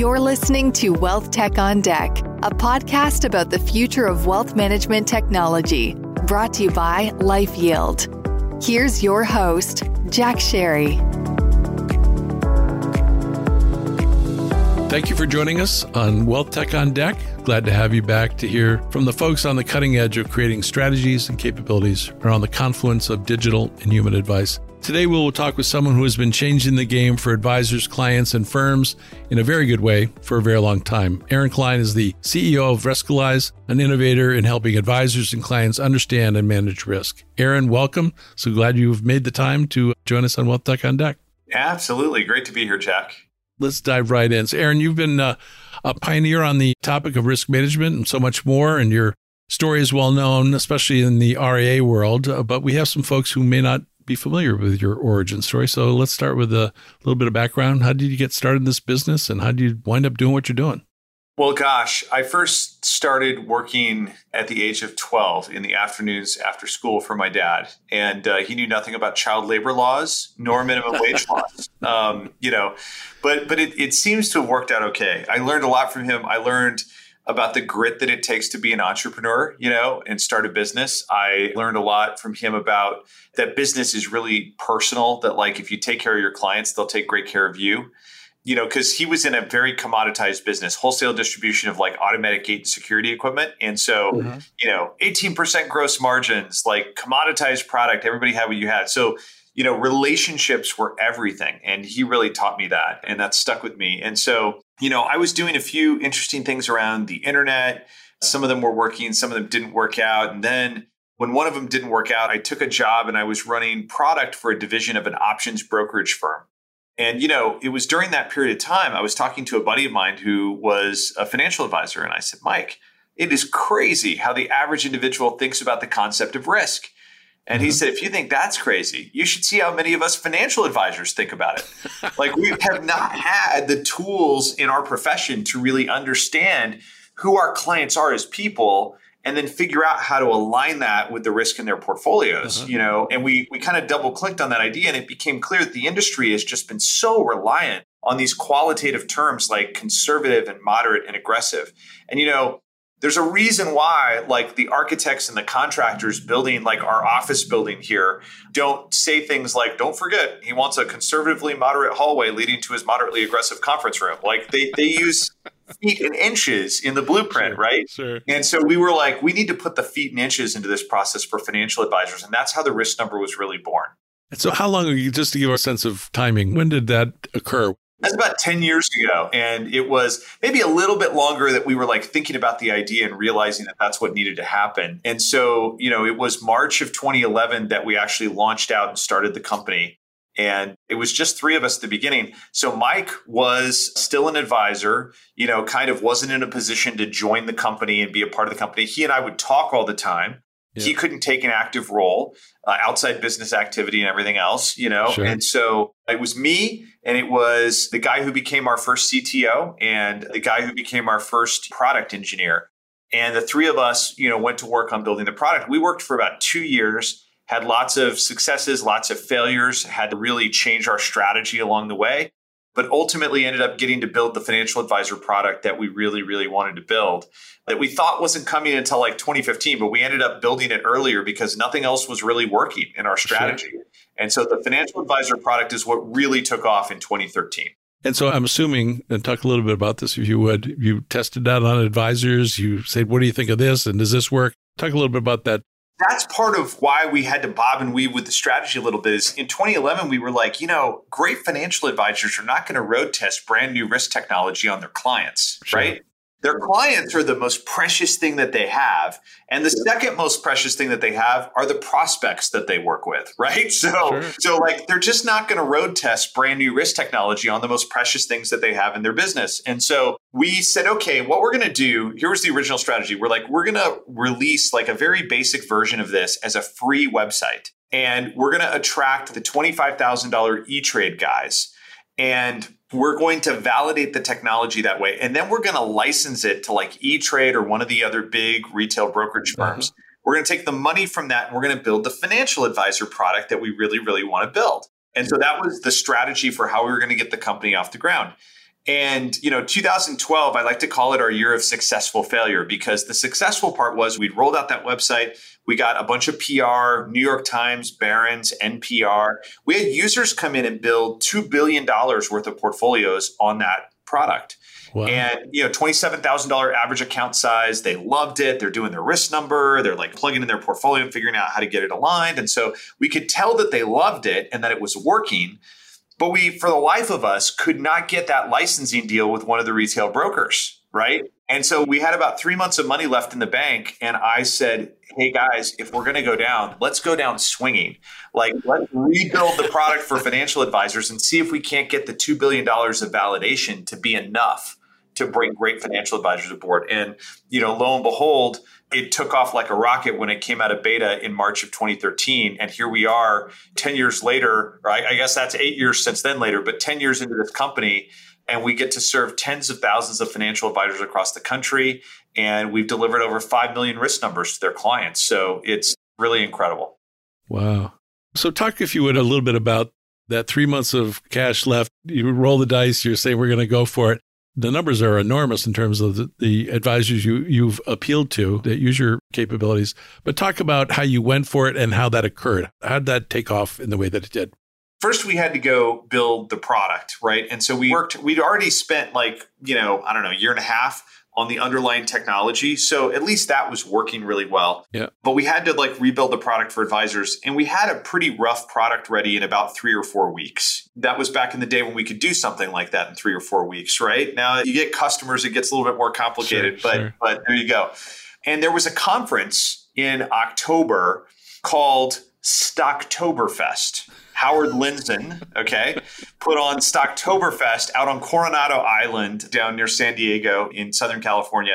You're listening to Wealth Tech on Deck, a podcast about the future of wealth management technology, brought to you by LifeYield. Here's your host, Jack Sharry. Thank you for joining us on Wealth Tech on Deck. Glad to have you back to hear from the folks on the cutting edge of creating strategies and capabilities around the confluence of digital and human advice. Today, we will talk with someone who has been changing the game for advisors, clients, and firms in a very good way for a very long time. Aaron Klein is the CEO of Riskalyze, an innovator in helping advisors and clients understand and manage risk. Aaron, welcome. So glad you've made the time to join us on Wealth Tech on Deck. Absolutely. Great to be here, Jack. Let's dive right in. So, Aaron, you've been uh, a pioneer on the topic of risk management and so much more, and your story is well known, especially in the RIA world. Uh, but we have some folks who may not be familiar with your origin story. So let's start with a little bit of background. How did you get started in this business and how did you wind up doing what you're doing? Well, gosh, I first started working at the age of 12 in the afternoons after school for my dad. And uh, he knew nothing about child labor laws nor minimum wage laws. Um, you know, but but it, it seems to have worked out okay. I learned a lot from him. I learned about the grit that it takes to be an entrepreneur, you know, and start a business. I learned a lot from him about that business is really personal, that like if you take care of your clients, they'll take great care of you. You know, because he was in a very commoditized business, wholesale distribution of like automatic gate and security equipment. And so, mm-hmm. you know, 18% gross margins, like commoditized product, everybody had what you had. So, you know, relationships were everything. And he really taught me that. And that stuck with me. And so, you know, I was doing a few interesting things around the internet. Some of them were working, some of them didn't work out. And then when one of them didn't work out, I took a job and I was running product for a division of an options brokerage firm. And, you know, it was during that period of time, I was talking to a buddy of mine who was a financial advisor. And I said, Mike, it is crazy how the average individual thinks about the concept of risk. And he mm-hmm. said, if you think that's crazy, you should see how many of us financial advisors think about it. like we have not had the tools in our profession to really understand who our clients are as people and then figure out how to align that with the risk in their portfolios, uh-huh. you know, and we we kind of double clicked on that idea and it became clear that the industry has just been so reliant on these qualitative terms like conservative and moderate and aggressive. And you know, there's a reason why like the architects and the contractors building like our office building here don't say things like don't forget he wants a conservatively moderate hallway leading to his moderately aggressive conference room. Like they they use feet and inches in the blueprint sure, right? sure. And so we were like we need to put the feet and inches into this process for financial advisors. And that's how the risk number was really born. And so how long are you just to give a sense of timing when did that occur that's about 10 years ago. And it was maybe a little bit longer that we were like thinking about the idea and realizing that that's what needed to happen. And so, you know, it was March of 2011 that we actually launched out and started the company. And it was just three of us at the beginning. So Mike was still an advisor, you know, kind of wasn't in a position to join the company and be a part of the company. He and I would talk all the time. Yeah. He couldn't take an active role uh, outside business activity and everything else, you know. Sure. And so it was me, and it was the guy who became our first CTO and the guy who became our first product engineer. And the three of us, you know, went to work on building the product. We worked for about two years, had lots of successes, lots of failures, had to really change our strategy along the way but ultimately ended up getting to build the financial advisor product that we really, really wanted to build that we thought wasn't coming until like 2015, but we ended up building it earlier because nothing else was really working in our strategy. Sure. And so the financial advisor product is what really took off in 2013. And so I'm assuming, and talk a little bit about this if you would, you tested that on advisors, you said, what do you think of this? And does this work? Talk a little bit about that that's part of why we had to bob and weave with the strategy a little bit is in 2011 we were like you know great financial advisors are not going to road test brand new risk technology on their clients sure. right their clients are the most precious thing that they have. And the second most precious thing that they have are the prospects that they work with, right? So, sure. so like they're just not going to road test brand new risk technology on the most precious things that they have in their business. And so we said, okay, what we're going to do, here was the original strategy. We're like, we're going to release like a very basic version of this as a free website. And we're going to attract the $25,000 E Trade guys. And we're going to validate the technology that way. And then we're going to license it to like E Trade or one of the other big retail brokerage uh-huh. firms. Uh-huh. We're going to take the money from that and we're going to build the financial advisor product that we really, really want to build. And so that was the strategy for how we were going to get the company off the ground. And, you know, 2012, I like to call it our year of successful failure because the successful part was we'd rolled out that website. We got a bunch of PR, New York Times, Barron's, NPR. We had users come in and build $2 billion worth of portfolios on that product. Wow. And you know, twenty-seven thousand dollar average account size. They loved it. They're doing their risk number. They're like plugging in their portfolio and figuring out how to get it aligned. And so we could tell that they loved it and that it was working. But we, for the life of us, could not get that licensing deal with one of the retail brokers, right? And so we had about three months of money left in the bank. And I said, hey guys, if we're going to go down, let's go down swinging. Like, let's rebuild the product for financial advisors and see if we can't get the $2 billion of validation to be enough to bring great financial advisors aboard. And, you know, lo and behold, it took off like a rocket when it came out of beta in March of 2013. And here we are 10 years later, right? I guess that's eight years since then later, but 10 years into this company. And we get to serve tens of thousands of financial advisors across the country. And we've delivered over 5 million risk numbers to their clients. So it's really incredible. Wow. So, talk, if you would, a little bit about that three months of cash left. You roll the dice, you're saying we're going to go for it the numbers are enormous in terms of the, the, advisors you, you've appealed to that use your capabilities. But talk about how you went for it and how that occurred. How did that take off in the way that it did? First, we had to go build the product, right? And so we worked, we'd already spent like, you know, I don't know, a year and a half on the underlying technology. So at least that was working really well. Yeah. But we had to like rebuild the product for advisors and we had a pretty rough product ready in about 3 or 4 weeks. That was back in the day when we could do something like that in 3 or 4 weeks, right? Now you get customers it gets a little bit more complicated, sure, but sure. but there you go. And there was a conference in October called Stocktoberfest. Howard Lindzen, okay, put on Stocktoberfest out on Coronado Island down near San Diego in Southern California.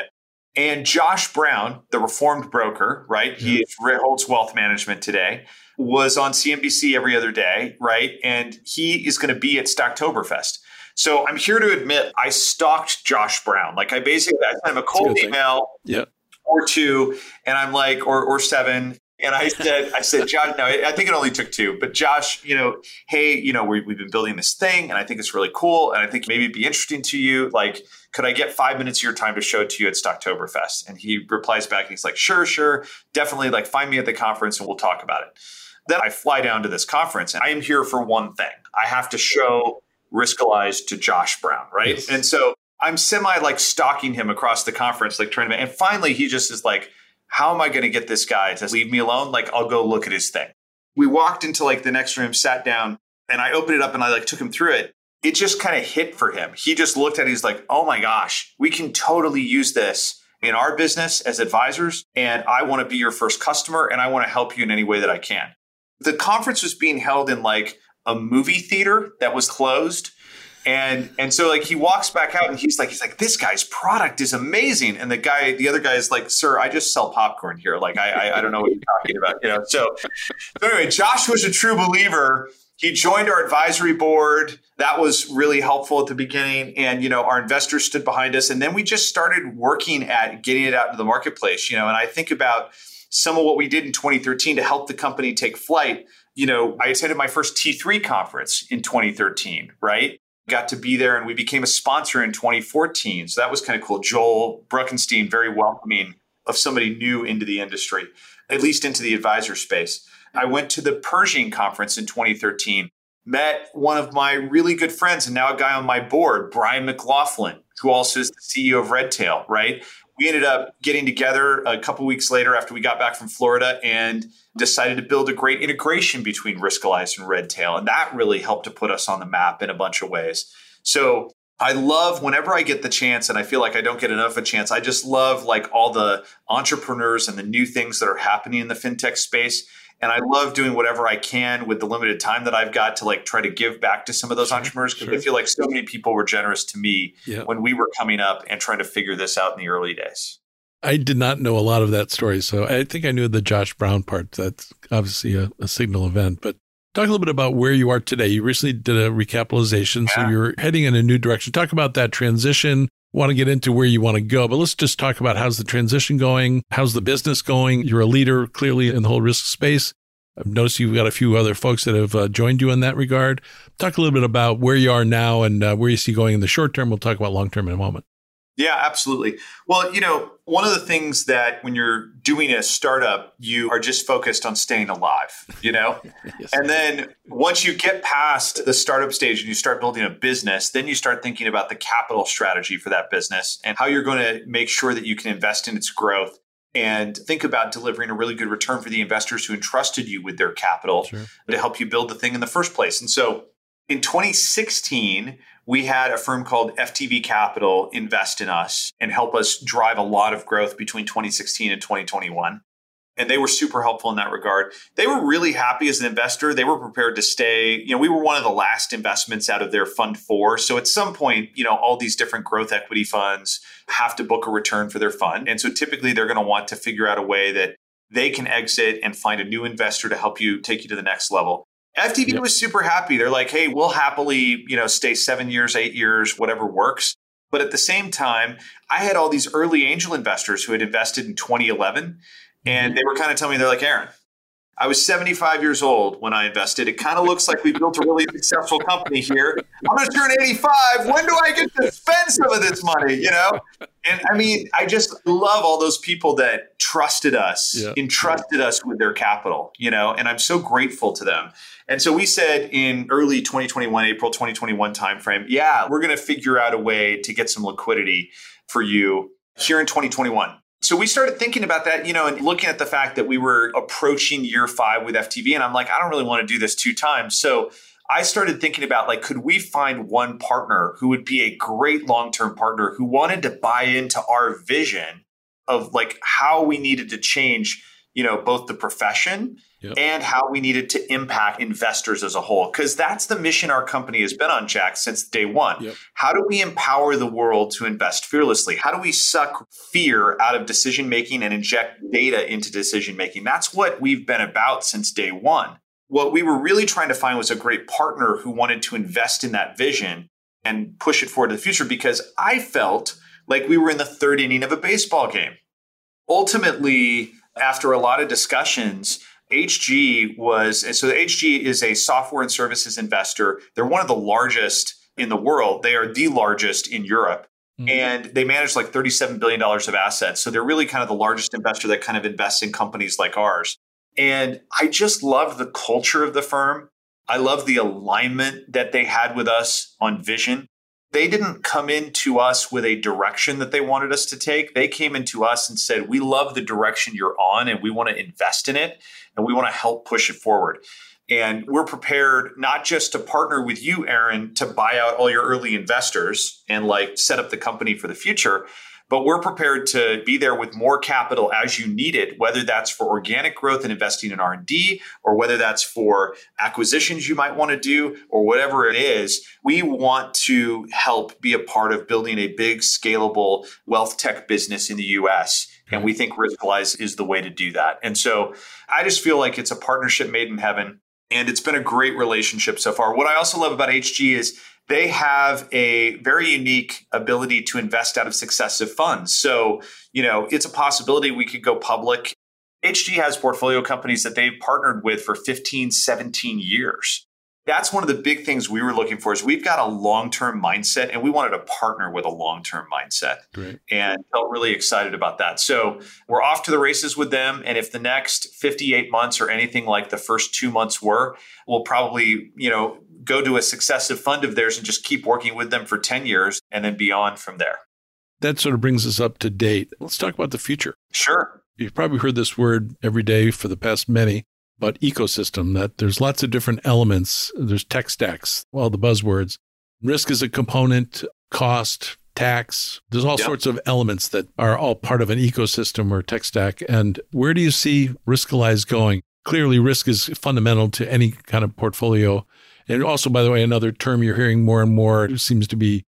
And Josh Brown, the reformed broker, right? He holds wealth management today, was on CNBC every other day, right? And he is going to be at Stocktoberfest. So I'm here to admit I stalked Josh Brown. Like I basically I sent him a cold email yeah. or two, and I'm like, or or seven, and I said, I said, Josh, no, I think it only took two, but Josh, you know, hey, you know, we, have been building this thing and I think it's really cool. And I think maybe it'd be interesting to you. Like, could I get five minutes of your time to show it to you at Stocktoberfest? And he replies back and he's like, sure, sure, definitely. Like, find me at the conference and we'll talk about it. Then I fly down to this conference and I am here for one thing. I have to show Riskalyze to Josh Brown, right? Yes. And so I'm semi like stalking him across the conference, like trying to, and finally he just is like, how am I going to get this guy to leave me alone? Like, I'll go look at his thing. We walked into like the next room, sat down, and I opened it up and I like took him through it. It just kind of hit for him. He just looked at it. He's like, oh my gosh, we can totally use this in our business as advisors. And I want to be your first customer and I want to help you in any way that I can. The conference was being held in like a movie theater that was closed. And and so like he walks back out and he's like he's like this guy's product is amazing. And the guy the other guy is like sir I just sell popcorn here. Like I I, I don't know what you're talking about you know? So, so anyway Josh was a true believer. He joined our advisory board. That was really helpful at the beginning. And you know our investors stood behind us. And then we just started working at getting it out into the marketplace you know? And I think about some of what we did in 2013 to help the company take flight. You know, I attended my first T3 conference in 2013, right? Got to be there and we became a sponsor in 2014. So that was kind of cool. Joel Bruckenstein, very welcoming of somebody new into the industry, at least into the advisor space. I went to the Pershing conference in 2013, met one of my really good friends and now a guy on my board, Brian McLaughlin, who also is the CEO of Redtail, right? We ended up getting together a couple weeks later after we got back from Florida and decided to build a great integration between Riskalyze and Redtail. And that really helped to put us on the map in a bunch of ways. So I love whenever I get the chance, and I feel like I don't get enough of a chance. I just love like all the entrepreneurs and the new things that are happening in the fintech space and I love doing whatever I can with the limited time that I've got to like try to give back to some of those entrepreneurs because sure. I feel like so many people were generous to me yeah. when we were coming up and trying to figure this out in the early days. I did not know a lot of that story, so I think I knew the Josh Brown part. That's obviously a, a signal event, but Talk a little bit about where you are today. You recently did a recapitalization, yeah. so you're heading in a new direction. Talk about that transition, want to get into where you want to go, but let's just talk about how's the transition going? How's the business going? You're a leader clearly in the whole risk space. I've noticed you've got a few other folks that have uh, joined you in that regard. Talk a little bit about where you are now and uh, where you see going in the short term. We'll talk about long term in a moment. Yeah, absolutely. Well, you know, one of the things that when you're doing a startup, you are just focused on staying alive, you know? yes. And then once you get past the startup stage and you start building a business, then you start thinking about the capital strategy for that business and how you're going to make sure that you can invest in its growth and think about delivering a really good return for the investors who entrusted you with their capital sure. to help you build the thing in the first place. And so in 2016, we had a firm called FTV Capital invest in us and help us drive a lot of growth between 2016 and 2021. And they were super helpful in that regard. They were really happy as an investor. They were prepared to stay. You know, we were one of the last investments out of their fund four. So at some point, you know, all these different growth equity funds have to book a return for their fund. And so typically they're going to want to figure out a way that they can exit and find a new investor to help you take you to the next level. FTV yep. was super happy. They're like, hey, we'll happily, you know, stay seven years, eight years, whatever works. But at the same time, I had all these early angel investors who had invested in 2011, and mm-hmm. they were kind of telling me, they're like, Aaron, I was 75 years old when I invested. It kind of looks like we built a really successful company here. I'm going to turn 85. When do I get to spend some of this money? You know? And I mean, I just love all those people that trusted us, yeah. entrusted us with their capital, you know, and I'm so grateful to them. And so we said in early 2021, April 2021 timeframe, yeah, we're going to figure out a way to get some liquidity for you here in 2021. So we started thinking about that, you know, and looking at the fact that we were approaching year five with FTV. And I'm like, I don't really want to do this two times. So I started thinking about like, could we find one partner who would be a great long term partner who wanted to buy into our vision of like how we needed to change, you know, both the profession yep. and how we needed to impact investors as a whole. Because that's the mission our company has been on, Jack, since day one. Yep. How do we empower the world to invest fearlessly? How do we suck fear out of decision making and inject data into decision making? That's what we've been about since day one. What we were really trying to find was a great partner who wanted to invest in that vision and push it forward to the future because I felt like we were in the third inning of a baseball game. Ultimately, after a lot of discussions, HG was and so HG is a software and services investor. They're one of the largest in the world. They are the largest in Europe. Mm-hmm. And they manage like $37 billion of assets. So they're really kind of the largest investor that kind of invests in companies like ours. And I just love the culture of the firm. I love the alignment that they had with us on vision they didn't come into us with a direction that they wanted us to take. They came into us and said, We love the direction you're on and we want to invest in it and we want to help push it forward. And we're prepared not just to partner with you, Aaron, to buy out all your early investors and like set up the company for the future, but we're prepared to be there with more capital as you need it whether that's for organic growth and investing in r&d or whether that's for acquisitions you might want to do or whatever it is we want to help be a part of building a big scalable wealth tech business in the us and we think Riskalyze is the way to do that and so i just feel like it's a partnership made in heaven and it's been a great relationship so far what i also love about hg is they have a very unique ability to invest out of successive funds. So, you know, it's a possibility we could go public. HG has portfolio companies that they've partnered with for 15, 17 years. That's one of the big things we were looking for is we've got a long-term mindset and we wanted to partner with a long-term mindset. Great. And felt really excited about that. So we're off to the races with them. And if the next 58 months or anything like the first two months were, we'll probably, you know, go to a successive fund of theirs and just keep working with them for 10 years and then beyond from there. That sort of brings us up to date. Let's talk about the future. Sure. You've probably heard this word every day for the past many, but ecosystem, that there's lots of different elements. There's tech stacks, all the buzzwords. Risk is a component, cost, tax. There's all yep. sorts of elements that are all part of an ecosystem or tech stack. And where do you see Riskalyze going? Clearly, risk is fundamental to any kind of portfolio and also, by the way, another term you're hearing more and more seems to be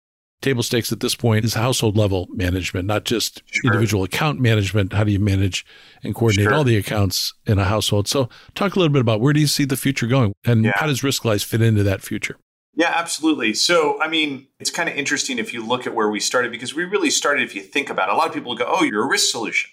table stakes at this point is household level management, not just sure. individual account management. How do you manage and coordinate sure. all the accounts in a household? So, talk a little bit about where do you see the future going and yeah. how does Riskalyze fit into that future? Yeah, absolutely. So, I mean, it's kind of interesting if you look at where we started because we really started, if you think about it, a lot of people go, oh, you're a risk solution.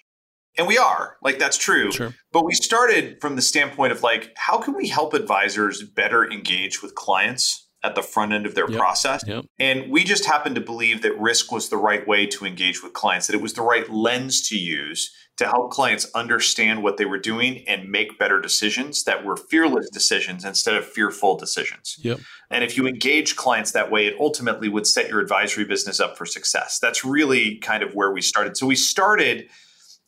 And we are, like, that's true. Sure. But we started from the standpoint of, like, how can we help advisors better engage with clients? At the front end of their Yep. process. Yep. And we just happened to believe that risk was the right way to engage with clients, that it was the right lens to use to help clients understand what they were doing and make better decisions that were fearless decisions instead of fearful decisions. Yep. And if you engage clients that way, it ultimately would set your advisory business up for success. That's really kind of where we started. So we started,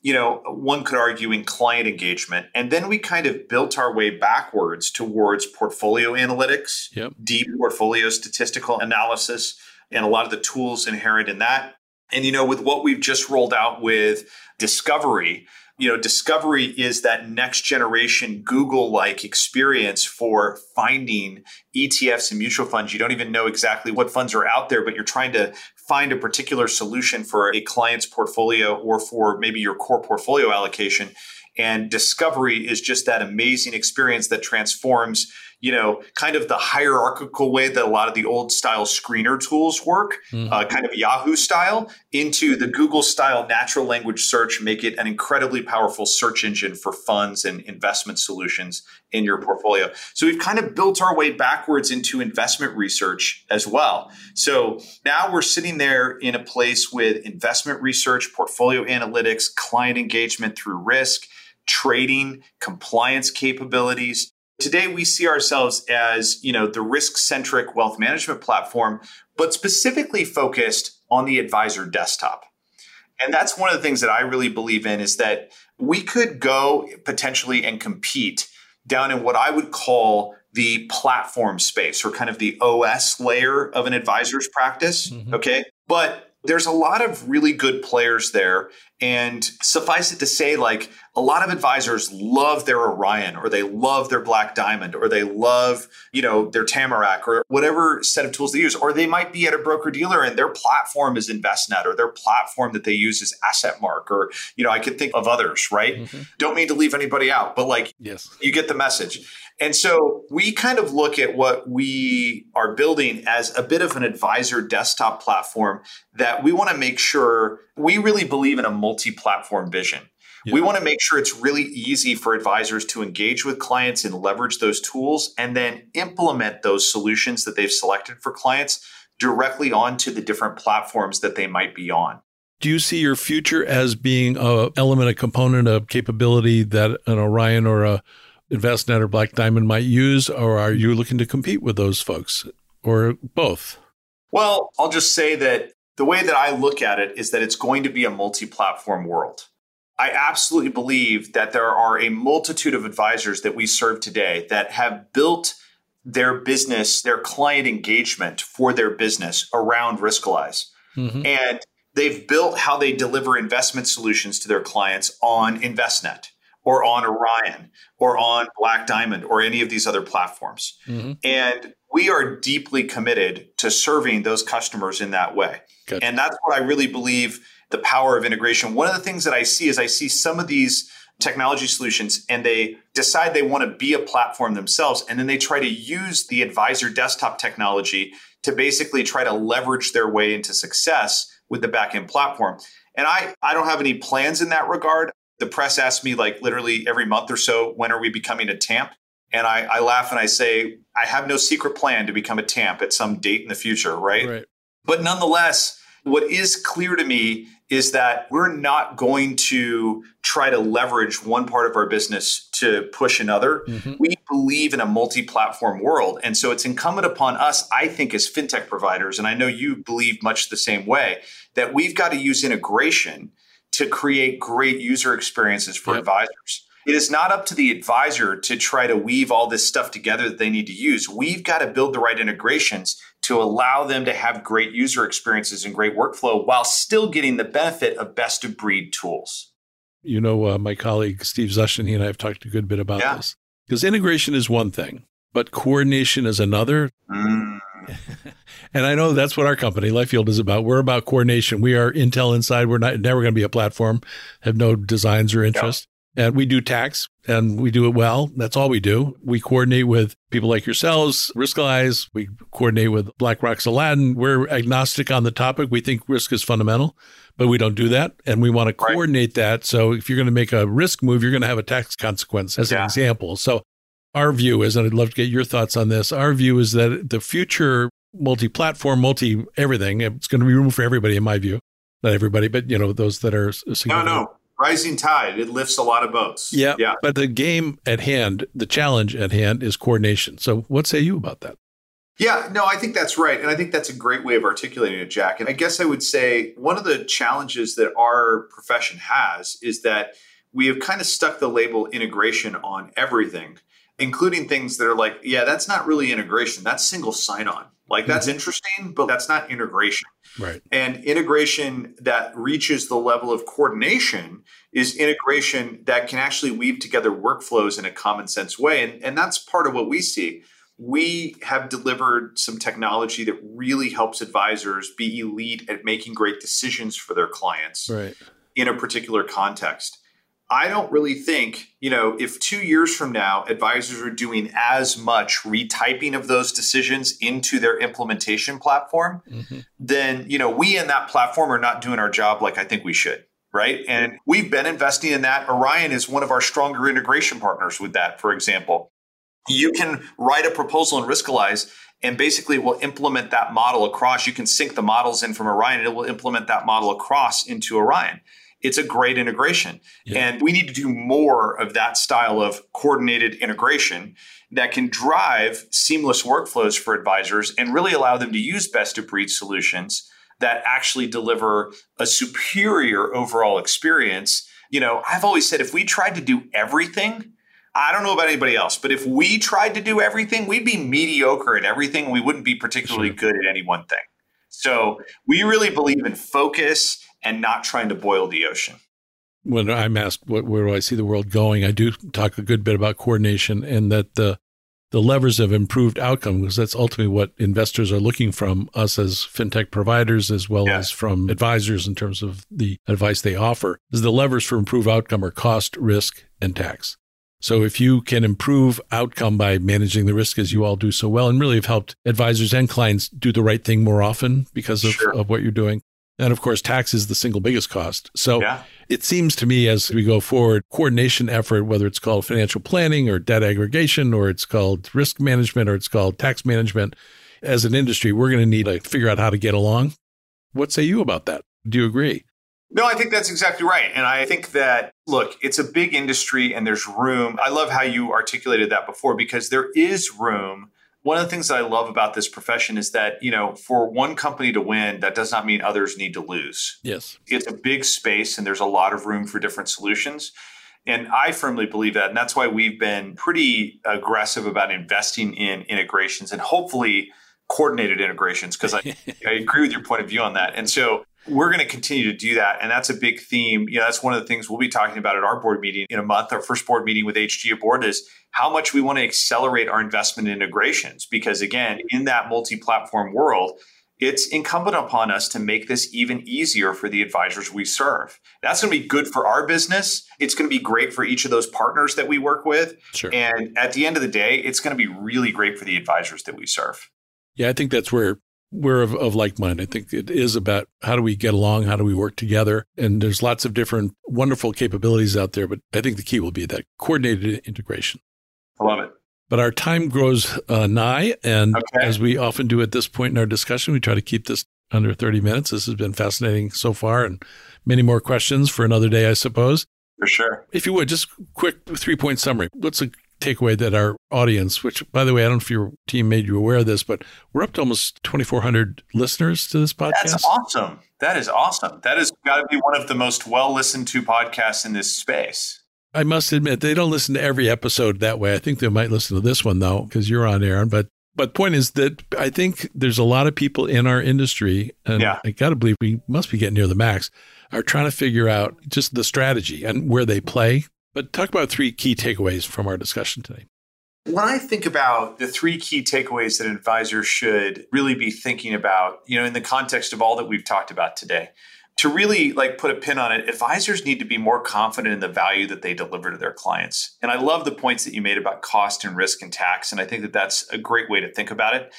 you know, one could argue in client engagement, and then we kind of built our way backwards towards portfolio analytics, Yep. deep portfolio statistical analysis, and a lot of the tools inherent in that. And you know, with what we've just rolled out with Discovery, you know, Discovery is that next generation Google like experience for finding ETFs and mutual funds. You don't even know exactly what funds are out there, but you're trying to find a particular solution for a client's portfolio or for maybe your core portfolio allocation. And Discovery is just that amazing experience that transforms, you know, kind of the hierarchical way that a lot of the old style screener tools work, Mhm. uh, kind of Yahoo style, into the Google style natural language search, make it an incredibly powerful search engine for funds and investment solutions in your portfolio. So we've kind of built our way backwards into investment research as well. So now we're sitting there in a place with investment research, portfolio analytics, client engagement through risk, trading, compliance capabilities. Today we see ourselves as, you know, the risk-centric wealth management platform, but specifically focused on the advisor desktop. And that's one of the things that I really believe in is that we could go potentially and compete down in what I would call the platform space or kind of the OS layer of an advisor's practice. Mhm. Okay. But there's a lot of really good players there. And suffice it to say, like a lot of advisors love their Orion or they love their Black Diamond or they love, you know, their Tamarack or whatever set of tools they use. Or they might be at a broker dealer and their platform is Envestnet or their platform that they use is AssetMark or, you know, I could think of others, right? Mhm. Don't mean to leave anybody out, but like Yes. you get the message. And so we kind of look at what we are building as a bit of an advisor desktop platform that we want to make sure we really believe in a multi platform vision. Yeah. We want to make sure it's really easy for advisors to engage with clients and leverage those tools and then implement those solutions that they've selected for clients directly onto the different platforms that they might be on. Do you see your future as being a element, a component, a capability that an Orion or a Envestnet or Black Diamond might use, or are you looking to compete with those folks, or both? Well, I'll just say that the way that I look at it is that it's going to be a multi platform world. I absolutely believe that there are a multitude of advisors that we serve today that have built their business, their client engagement for their business around Riskalyze. Mhm. And they've built how they deliver investment solutions to their clients on Envestnet or on Orion or on Black Diamond or any of these other platforms. Mhm. And we are deeply committed to serving those customers in that way. Gotcha. And that's what I really believe the power of integration. One of the things that I see is I see some of these technology solutions and they decide they want to be a platform themselves and then they try to use the advisor desktop technology to basically try to leverage their way into success with the backend platform. And I I don't have any plans in that regard. The press asks me like literally every month or so, when are we becoming a TAMP? And I, I laugh and I say, I have no secret plan to become a TAMP at some date in the future, right? Right. But nonetheless, what is clear to me is that we're not going to try to leverage one part of our business to push another. Mhm. We believe in a multi platform world. And so it's incumbent upon us, I think, as fintech providers, and I know you believe much the same way, that we've got to use integration to create great user experiences for Yep. advisors. It is not up to the advisor to try to weave all this stuff together that they need to use. We've got to build the right integrations to allow them to have great user experiences and great workflow while still getting the benefit of best of breed tools. You know, uh, my colleague Steve Zushin, he and I have talked a good bit about Yeah. this because integration is one thing, but coordination is another. Mm. And I know that's what our company, LifeYield, is about. We're about coordination. We are Intel inside. We're not never going to be a platform, have no designs or interest. And we do tax and we do it well. That's all we do. We coordinate with people like yourselves, Riskalyze. We coordinate with BlackRock's Aladdin. We're agnostic on the topic. We think risk is fundamental, but we don't do that. And we want to coordinate right. that. So if you're going to make a risk move, you're going to have a tax consequence as yeah. an example. So our view is, and I'd love to get your thoughts on this. Our view is that the future multi-platform, multi everything, it's going to be room for everybody, in my view. Not everybody, but you know those that are. No, no, rising tide. It lifts a lot of boats. Yeah, yeah. But the game at hand, the challenge at hand, is coordination. So, what say you about that? Yeah, no, I think that's right. And I think that's a great way of articulating it, Jack. And I guess I would say one of the challenges that our profession has is that we have kind of stuck the label integration on everything including things that are like, yeah, that's not really integration. That's single sign on. Like that's mm-hmm. interesting, but that's not integration. Right. And integration that reaches the level of coordination is integration that can actually weave together workflows in a common sense way. And, and that's part of what we see. We have delivered some technology that really helps advisors be elite at making great decisions for their clients right. in a particular context. I don't really think, you know, if two years from now advisors are doing as much retyping of those decisions into their implementation platform, mm-hmm. then, you know, we in that platform are not doing our job like I think we should. Right. And we've been investing in that. Orion is one of our stronger integration partners with that, for example. You can write a proposal in Riskalyze and basically it will implement that model across. You can sync the models in from Orion, and it will implement that model across into Orion it's a great integration. Yeah. And we need to do more of that style of coordinated integration that can drive seamless workflows for advisors and really allow them to use best of breed solutions that actually deliver a superior overall experience. You know, I've always said if we tried to do everything, I don't know about anybody else, but if we tried to do everything, we'd be mediocre at everything. We wouldn't be particularly sure. good at any one thing. So we really believe in focus and not trying to boil the ocean. When I'm asked what, where do I see the world going, I do talk a good bit about coordination and that the the levers of improved outcome, because that's ultimately what investors are looking from us as fintech providers, as well yeah. as from advisors in terms of the advice they offer, is the levers for improved outcome are cost, risk, and tax. So if you can improve outcome by managing the risk as you all do so well, and really have helped advisors and clients do the right thing more often because of, sure. of what you're doing, and of course, tax is the single biggest cost. So yeah. it seems to me as we go forward, coordination effort, whether it's called financial planning or debt aggregation, or it's called risk management, or it's called tax management, as an industry, we're going to need to figure out how to get along. What say you about that? Do you agree? No, I think that's exactly right. And I think that, look, it's a big industry and there's room. I love how you articulated that before because there is room one of the things that I love about this profession is that, you know, for one company to win, that does not mean others need to lose. Yes. It's a big space and there's a lot of room for different solutions. And I firmly believe that. And that's why we've been pretty aggressive about investing in integrations and hopefully coordinated integrations, because I, I agree with your point of view on that. And so we're going to continue to do that. And that's a big theme. You know, that's one of the things we'll be talking about at our board meeting in a month. Our first board meeting with HG board is how much we want to accelerate our investment in integrations. Because again, in that multi platform world, it's incumbent upon us to make this even easier for the advisors we serve. That's going to be good for our business. It's going to be great for each of those partners that we work with. Sure. And at the end of the day, it's going to be really great for the advisors that we serve. Yeah, I think that's where we're of, of like mind. I think it is about how do we get along? How do we work together? And there's lots of different wonderful capabilities out there, but I think the key will be that coordinated integration. I love it. But our time grows uh, nigh. And okay. as we often do at this point in our discussion, we try to keep this under 30 minutes. This has been fascinating so far and many more questions for another day, I suppose. For sure. If you would, just quick three point summary. What's a takeaway that our audience, which by the way, I don't know if your team made you aware of this, but we're up to almost 2,400 listeners to this podcast. That's awesome. That is awesome. That has got to be one of the most well listened to podcasts in this space. I must admit, they don't listen to every episode that way. I think they might listen to this one though, because you're on, Aaron. But but point is that I think there's a lot of people in our industry, and yeah. I got to believe we must be getting near the max, are trying to figure out just the strategy and where they play but talk about three key takeaways from our discussion today. When I think about the three key takeaways that an advisor should really be thinking about, you know, in the context of all that we've talked about today, to really like put a pin on it, advisors need to be more confident in the value that they deliver to their clients. And I love the points that you made about cost and risk and tax. And I think that that's a great way to think about it.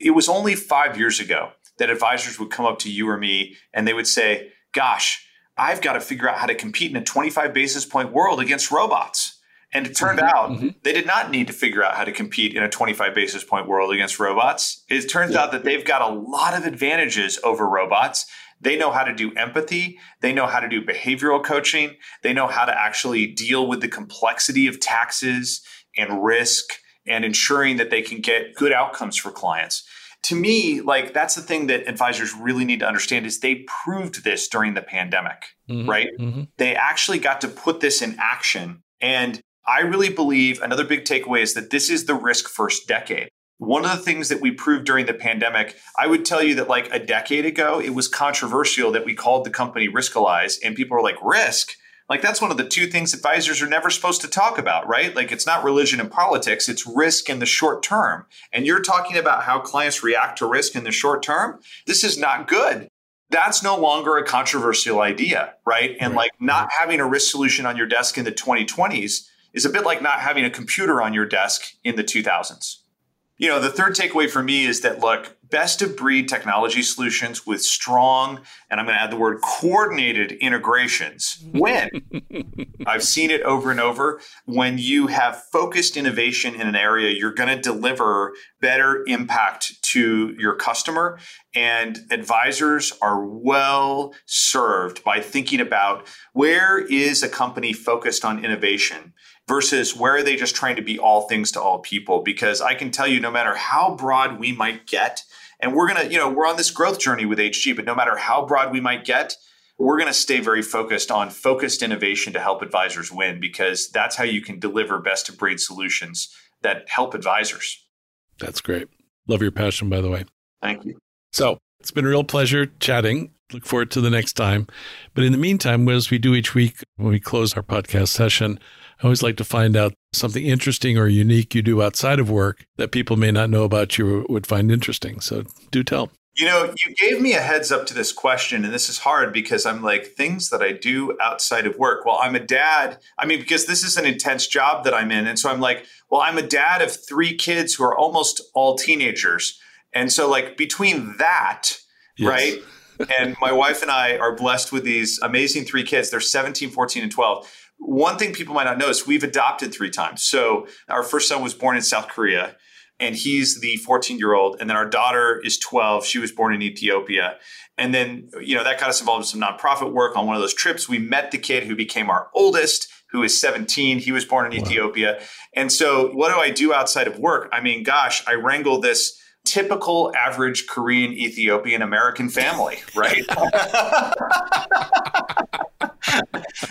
It was only five years ago that advisors would come up to you or me and they would say, Gosh, I've got to figure out how to compete in a 25 basis point world against robots. And it turned mm-hmm, out mm-hmm. they did not need to figure out how to compete in a 25 basis point world against robots. It turns yeah. out that they've got a lot of advantages over robots. They know how to do empathy. They know how to do behavioral coaching. They know how to actually deal with the complexity of taxes and risk and ensuring that they can get good outcomes for clients to me, like that's the thing that advisors really need to understand is they proved this during the pandemic, mm-hmm, right? Mm-hmm. They actually got to put this in action. And I really believe another big takeaway is that this is the risk first decade. One of the things that we proved during the pandemic, I would tell you that like a decade ago, it was controversial that we called the company Riskalyze, and people were like, risk? Like that's one of the two things advisors are never supposed to talk about, right? Like it's not religion and politics, it's risk in the short term. And you're talking about how clients react to risk in the short term. This is not good. That's no longer a controversial idea, right? And right. like not having a risk solution on your desk in the 2020s is a bit like not having a computer on your desk in the 2000s. You know, the third takeaway for me is that look, best of breed technology solutions with strong, and I'm going to add the word coordinated integrations win. I've seen it over and over. When you have focused innovation in an area, you're going to deliver better impact to your customer. And advisors are well served by thinking about where is a company focused on innovation versus where are they just trying to be all things to all people? Because I can tell you, no matter how broad we might get, and we're going to, you know, we're on this growth journey with HG, but no matter how broad we might get, we're going to stay very focused on focused innovation to help advisors win because that's how you can deliver best of breed solutions that help advisors. That's great. Love your passion, by the way. Thank you. So it's been a real pleasure chatting. Look forward to the next time. But in the meantime, as we do each week when we close our podcast session, I always like to find out something interesting or unique you do outside of work that people may not know about you would find interesting. So do tell. You know, you gave me a heads up to this question, and this is hard because I'm like, things that I do outside of work. Well, I'm a dad. I mean, because this is an intense job that I'm in. And so I'm like, well, I'm a dad of three kids who are almost all teenagers. And so, like, between that, yes. right? And my wife and I are blessed with these amazing three kids. They're 17, 14, and 12 one thing people might not know is we've adopted three times. So our first son was born in South Korea and he's the 14 year old. And then our daughter is 12. She was born in Ethiopia. And then, you know, that got us involved in some nonprofit work on one of those trips. We met the kid who became our oldest, who is 17. He was born in wow. Ethiopia. And so, what do I do outside of work? I mean, gosh, I wrangle this typical average Korean Ethiopian American family, right?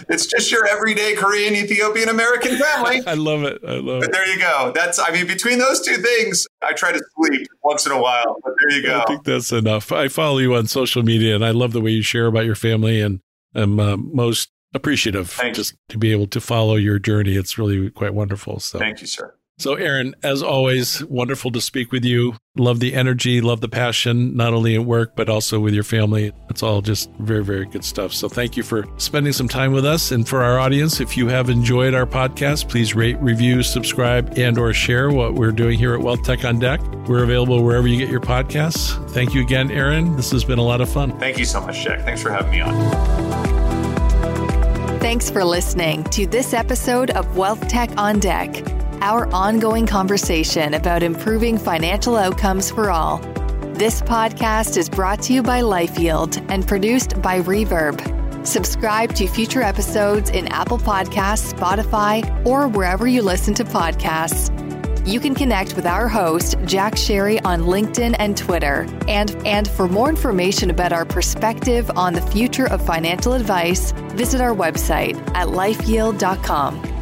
it's just your everyday Korean Ethiopian American family. I love it. I love but it. There you go. That's I mean between those two things, I try to sleep once in a while. But there you go. I think that's enough. I follow you on social media, and I love the way you share about your family, and I'm uh, most appreciative Thank just you. to be able to follow your journey. It's really quite wonderful. So thank you, sir. So, Aaron, as always, wonderful to speak with you. Love the energy, love the passion, not only at work, but also with your family. It's all just very, very good stuff. So, thank you for spending some time with us. And for our audience, if you have enjoyed our podcast, please rate, review, subscribe, and or share what we're doing here at Wealth Tech on Deck. We're available wherever you get your podcasts. Thank you again, Aaron. This has been a lot of fun. Thank you so much, Jack. Thanks for having me on. Thanks for listening to this episode of Wealth Tech on Deck our ongoing conversation about improving financial outcomes for all. This podcast is brought to you by LifeYield and produced by Reverb. Subscribe to future episodes in Apple Podcasts, Spotify, or wherever you listen to podcasts. You can connect with our host, Jack Sharry, on LinkedIn and Twitter. And, and for more information about our perspective on the future of financial advice, visit our website at lifeyield.com.